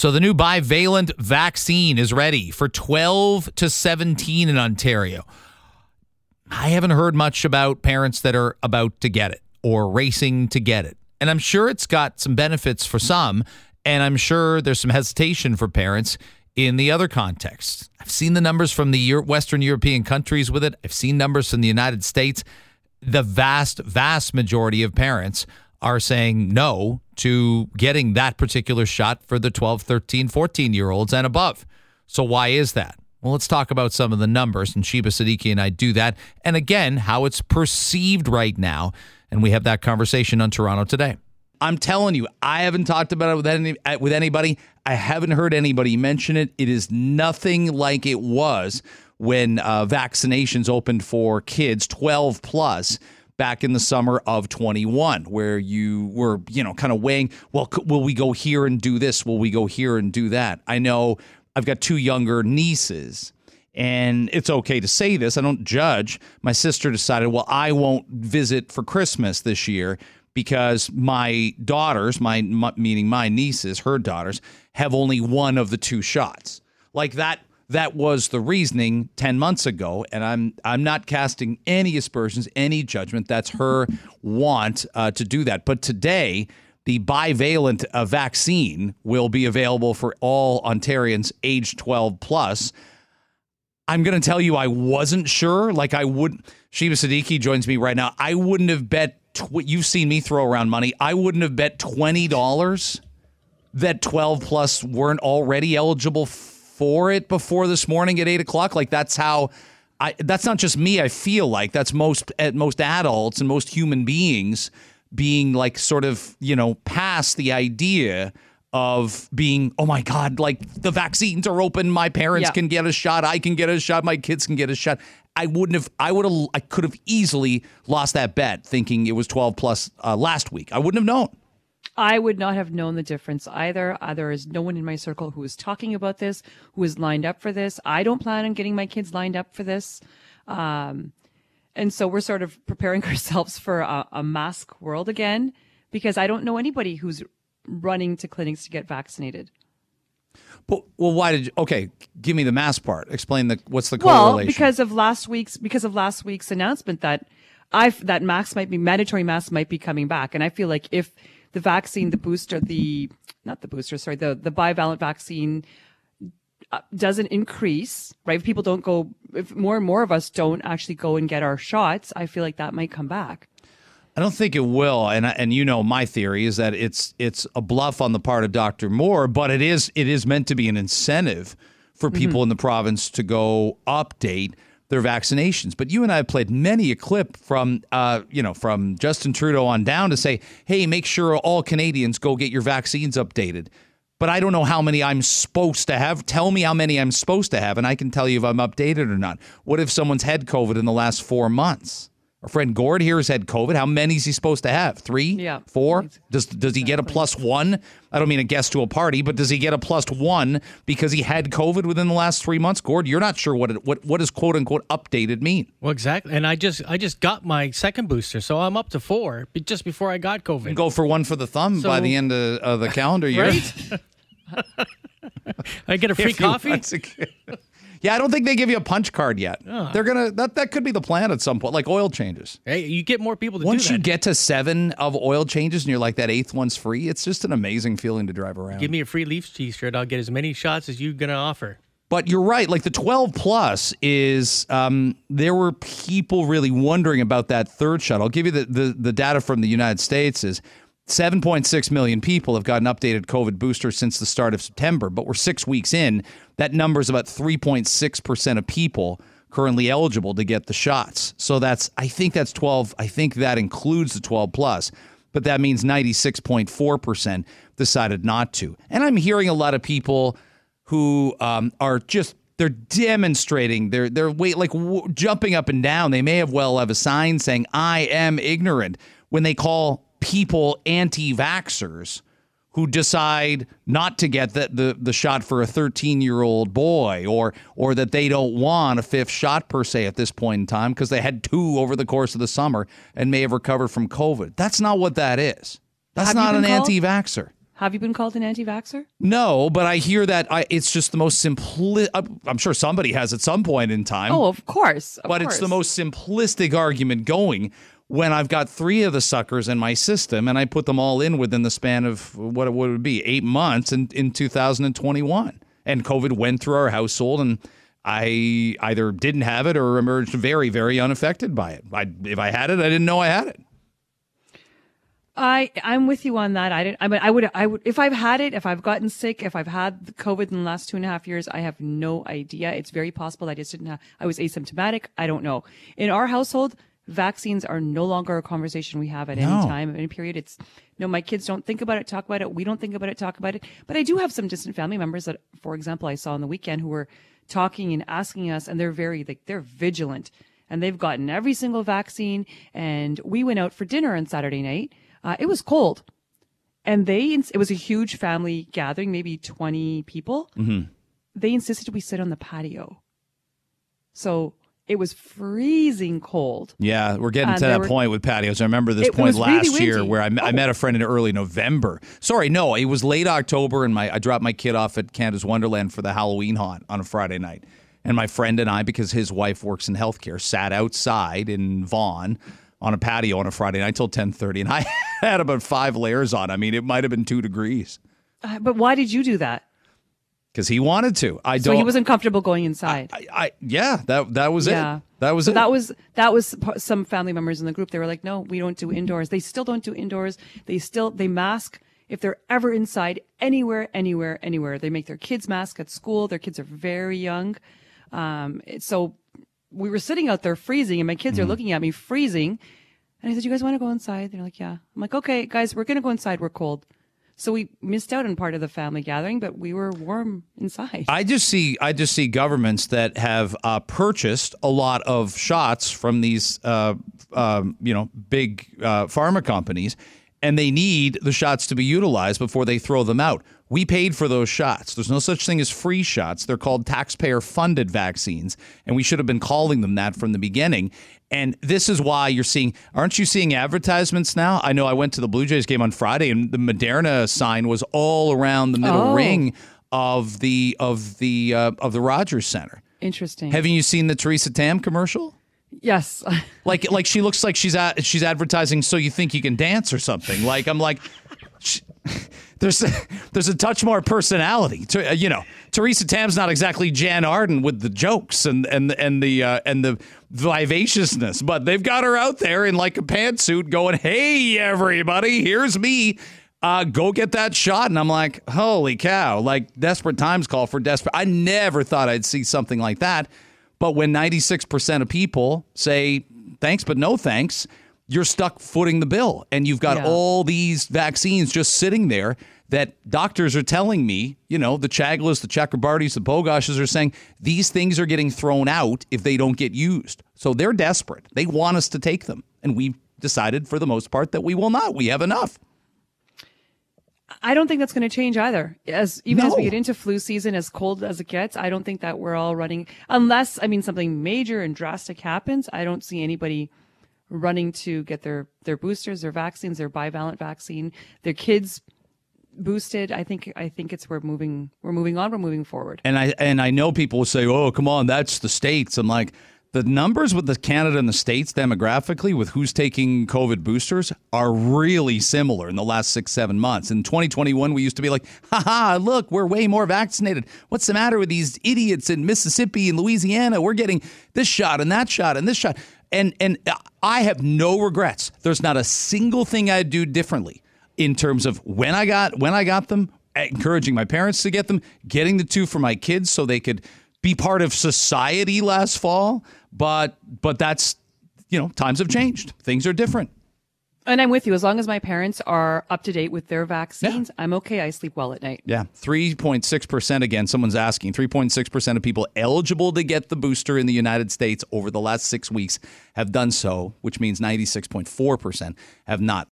So the new bivalent vaccine is ready for 12 to 17 in Ontario. I haven't heard much about parents that are about to get it or racing to get it. And I'm sure it's got some benefits for some, and I'm sure there's some hesitation for parents in the other context. I've seen the numbers from the Western European countries with it. I've seen numbers from the United States. The vast, vast majority of parents are saying no to getting that particular shot for the 12, 13, 14 year olds and above. So, why is that? Well, let's talk about some of the numbers, and Sheba Siddiqui and I do that. And again, how it's perceived right now. And we have that conversation on Toronto today. I'm telling you, I haven't talked about it with any with anybody. I haven't heard anybody mention it. It is nothing like it was when uh, vaccinations opened for kids 12 plus back in the summer of 21 where you were you know kind of weighing well will we go here and do this? Will we go here and do that? I know i've got two younger nieces and it's okay to say this i don't judge. My sister decided well i won't visit for christmas this year because my daughters, my, meaning my nieces, her daughters, have only one of the two shots. Like that that was the reasoning 10 months ago and i'm i'm not casting any aspersions any judgment. That's her want uh, to do that. But today the bivalent uh, vaccine will be available for all ontarians age 12 plus. I'm going to tell you i wasn't sure. Like i would sheba siddiqui joins me right now. I wouldn't have bet tw- you've seen me throw around money. I wouldn't have bet twenty dollars that twelve plus weren't already eligible for it before this morning at eight o'clock. Like that's how. I, that's not just me. I feel like that's most at most adults and most human beings being like sort of you know past the idea of being oh my god like the vaccines are open my parents yeah. can get a shot i can get a shot my kids can get a shot I wouldn't have. I would have. I could have easily lost that bet, thinking it was twelve plus uh, last week. I wouldn't have known. I would not have known the difference either. Uh, there is no one in my circle who is talking about this, who is lined up for this. I don't plan on getting my kids lined up for this. Um, and so we're sort of preparing ourselves for a, a mask world again because I don't know anybody who's running to clinics to get vaccinated. But, well, why did you? Okay, give me the mask part. Explain the what's the correlation? Well, because of last week's because of last week's announcement that I that masks might be mandatory masks might be coming back, and I feel like if the vaccine, the booster, the not the booster, sorry, the the bivalent vaccine uh, doesn't increase, right? If people don't go, if more and more of us don't actually go and get our shots, I feel like that might come back. I don't think it will, and and you know my theory is that it's it's a bluff on the part of Dr. Moore, but it is it is meant to be an incentive for mm-hmm. people mm-hmm. in the province to go update their vaccinations. But you and I have played many a clip from uh, you know from Justin Trudeau on down to say, hey, make sure all Canadians go get your vaccines updated. But I don't know how many I'm supposed to have. Tell me how many I'm supposed to have, and I can tell you if I'm updated or not. What if someone's had COVID in the last four months? Our friend Gord here has had COVID. How many is he supposed to have? Three? Yeah. Four? Does does he get a plus one? I don't mean a guest to a party, but does he get a plus one because he had COVID within the last three months? Gord, you're not sure what it, what what does quote unquote updated mean? Well, exactly. And I just I just got my second booster, so I'm up to four just before I got COVID. And go for one for the thumb so, by the end of, of the calendar year. Right. I get a free coffee. Yeah, I don't think they give you a punch card yet. Oh. They're gonna that that could be the plan at some point, like oil changes. Hey, you get more people to do that. Once you get to seven of oil changes and you're like that eighth one's free, it's just an amazing feeling to drive around. Give me a free Leafs t-shirt. I'll get as many shots as you're gonna offer. But you're right. Like the 12 plus is, um, there were people really wondering about that third shot. I'll give you the, the, the data from the United States is 7.6 million people have gotten updated COVID boosters since the start of September, but we're six weeks in. That number is about 3.6% of people currently eligible to get the shots. So that's, I think that's 12. I think that includes the 12 plus, but that means 96.4% decided not to. And I'm hearing a lot of people who um, are just they're demonstrating they're they're wait like w- jumping up and down they may have well have a sign saying i am ignorant when they call people anti vaxxers who decide not to get the, the, the shot for a 13 year old boy or or that they don't want a fifth shot per se at this point in time because they had two over the course of the summer and may have recovered from COVID. That's not what that is. That's have not an anti vaxxer. Have you been called an anti-vaxxer? No, but I hear that I, it's just the most simpli. Uh, I'm sure somebody has at some point in time. Oh, of course. of but it's the most simplistic argument going when I've got three of the suckers in my system and I put them all in within the span of what it would be eight months in, in 2021. And COVID went through our household and I either didn't have it or emerged very, very unaffected by it. I, if I had it, I didn't know I had it. I I'm with you on that. I didn't. I mean, I would. I would. If I've had it, if I've gotten sick, if I've had COVID in the last two and a half years, I have no idea. It's very possible I just didn't have. I was asymptomatic. I don't know. In our household, vaccines are no longer a conversation we have at any time, time, any period. It's no. My kids don't think about it, talk about it. We don't think about it, talk about it. But I do have some distant family members that, for example, I saw on the weekend who were talking and asking us, and they're very like they're vigilant, and they've gotten every single vaccine. And we went out for dinner on Saturday night. Uh, it was cold and they it was a huge family gathering maybe 20 people they insisted we sit on the patio so it was freezing cold Yeah, we're getting And to that were- point with patios. I remember this It point really last year where I, met- I met a friend in early November. Sorry, no, it was late October, and my I dropped my kid off at Canada's Wonderland for the Halloween haunt on a Friday night. And my friend and I, because his wife works in healthcare, sat outside in Vaughan on a patio on a Friday night till ten thirty, and I had about five layers on. I mean, it might have been two degrees Uh, but why did you do that because he wanted to. I don't. So he wasn't comfortable going inside I, I yeah, that that was Yeah. it. That was so it. that was that was some family members in the group they were like no we don't do indoors they still don't do indoors they still they mask if they're ever inside anywhere anywhere anywhere they make their kids mask at school their kids are very young um so we were sitting out there freezing and my kids Mm-hmm. are looking at me freezing and i said you guys want to go inside they're like yeah i'm like okay guys we're gonna go inside we're cold so we missed out on part of the family gathering but we were warm inside I just see I just see governments that have uh, purchased a lot of shots from these uh, um, you know big uh, pharma companies, and they need the shots to be utilized before they throw them out. We paid for those shots. There's no such thing as free shots. They're called taxpayer funded vaccines, and we should have been calling them that from the beginning. And this is why you're seeing, aren't you seeing advertisements now? I know I went to the Blue Jays game on Friday, and the Moderna sign was all around the middle Oh. ring of the of the uh, of the Rogers Center. interesting Haven't you seen the Teresa Tam commercial? yes Like like she looks like she's at, she's advertising so you think you can dance or something. Like I'm like there's a, there's a touch more personality. To, uh, you know, Teresa Tam's not exactly Jann Arden with the jokes and and and the uh, and the vivaciousness, but they've got her out there in like a pantsuit going, "Hey everybody, here's me." Uh, go get that shot. And I'm like, holy cow, like desperate times call for desperate. I never thought I'd see something like that. But when 96% of people say thanks, but no thanks, you're stuck footing the bill. And you've got Yeah. all these vaccines just sitting there that doctors are telling me, you know, the Chaglas, the Chakrabartis, the Bogoshes are saying these things are getting thrown out if they don't get used. So they're desperate. They want us to take them. And we've decided for the most part that we will not. We have enough. I don't think that's going to change either. As even as we get into flu season, as cold as it gets, I don't think that we're all running unless I mean something major and drastic happens. I don't see anybody running to get their their boosters, their vaccines, their bivalent vaccine, their kids boosted. I think I think it's we're moving we're moving on. We're moving forward. And I and I know people will say, "Oh, come on, that's the states." I'm like, the numbers with the Canada and the states demographically with who's taking COVID boosters are really similar in the last six seven months. In 2021, we used to be like, "Ha ha, look, we're way more vaccinated. What's the matter with these idiots in Mississippi and Louisiana? We're getting this shot and that shot and this shot." And and I have no regrets. There's not a single thing I'd do differently in terms of when I got when I got them, encouraging my parents to get them, getting the two for my kids so they could be part of society last fall. But but that's you know times have changed. Things are different. And I'm with you. As long as my parents are up to date with their vaccines, I'm okay. I sleep well at night. Yeah, three point six percent again. Someone's asking. Three point six percent of people eligible to get the booster in the United States over the last six weeks have done so, which means ninety six point four percent have not.